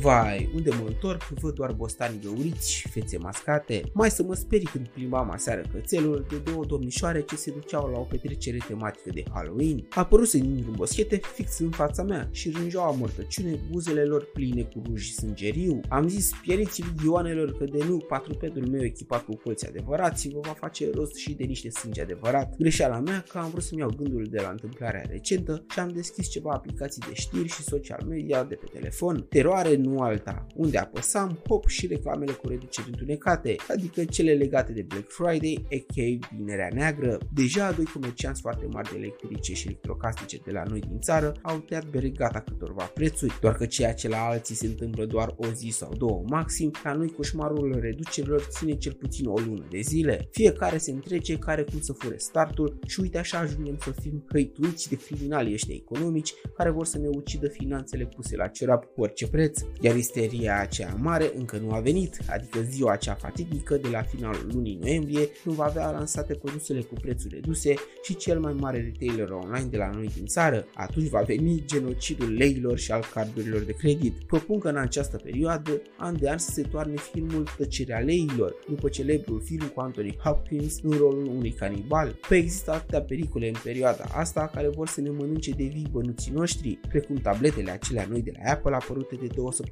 Vai, unde mă întorc, văd doar bostani găuriți și fețe mascate. Mai să mă sperii când plimbam aseară cățelul de două domnișoare ce se duceau la o petrecere tematică de Halloween. Apăruse dintr-un boschete fix în fața mea și rângeau amortăciune buzele lor pline cu ruj sângeriu. Am zis pieriții ligioanelor că de nu patrupedul meu echipat cu colți adevărați vă va face rost și de niște sânge adevărat. Greșeala mea că am vrut să-mi iau gândul de la întâmplarea recentă și am deschis ceva aplicații de știri și social media de pe telefon. Teroare nu alta, unde apăsam, hop și reclamele cu reduceri întunecate, adică cele legate de Black Friday, a.k.a. Vinerea Neagră. Deja doi comercianți foarte mari de electrice și electrocasnice de la noi din țară au tăiat bere gata câtorva prețuri, doar că ceea ce la alții se întâmplă doar o zi sau două maxim, la noi coșmarul reducerilor ține cel puțin o lună de zile. Fiecare se întrece care cum să fure startul și uite așa ajungem să fim hăituiți de criminali ăștia economici care vor să ne ucidă finanțele puse la cerap cu orice preț. Iar isteria aceea mare încă nu a venit, adică ziua acea fatidică de la finalul lunii noiembrie când va avea lansate produsele cu prețuri reduse și cel mai mare retailer online de la noi din țară. Atunci va veni genocidul leilor și al cardurilor de credit. Propun că în această perioadă, an de an să se toarne filmul Tăcerea leilor, după celebrul film cu Anthony Hopkins în rolul unui canibal. Păi există atâtea pericole în perioada asta care vor să ne mănânce de vii bănuții noștri, precum tabletele acelea noi de la Apple apărute de două săptămâni,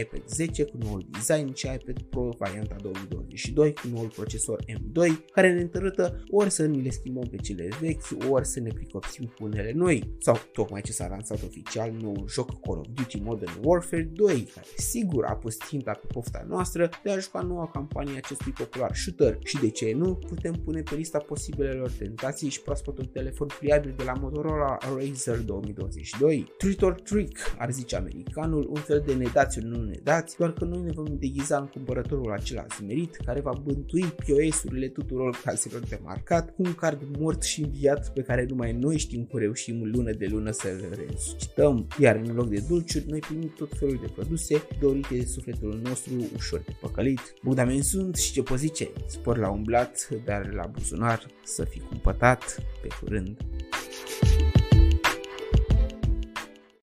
iPad 10 cu noul design și iPad Pro varianta 2022 cu noul procesor M2, care ne întărâtă ori să ni le schimbăm pe cele vechi, ori să ne pricopsim cu unele noi, sau tocmai ce s-a lansat oficial noul joc Call of Duty Modern Warfare 2, care sigur a pus ținta pe pofta noastră de a juca noua campanie acestui popular shooter și de ce nu putem pune pe lista posibilelor tentații și proaspăt un telefon pliabil de la Motorola Razer 2022. Trick or trick, ar zice americanul, un fel de nedați nu nedați, doar că noi ne vom deghiza în cumpărătorul acela smerit care va bântui POS-urile tuturor caselor de marcat cu un card mort și înviat pe care numai noi știm cum reușim lună de lună să-l resuscităm, iar în loc de dulciuri noi primim tot felul de produse dorite de sufletul nostru ușor de păcălit. Budamen sunt și ce pozice, spor la umblat, dar la buzunar să fi cumpătat pe curând.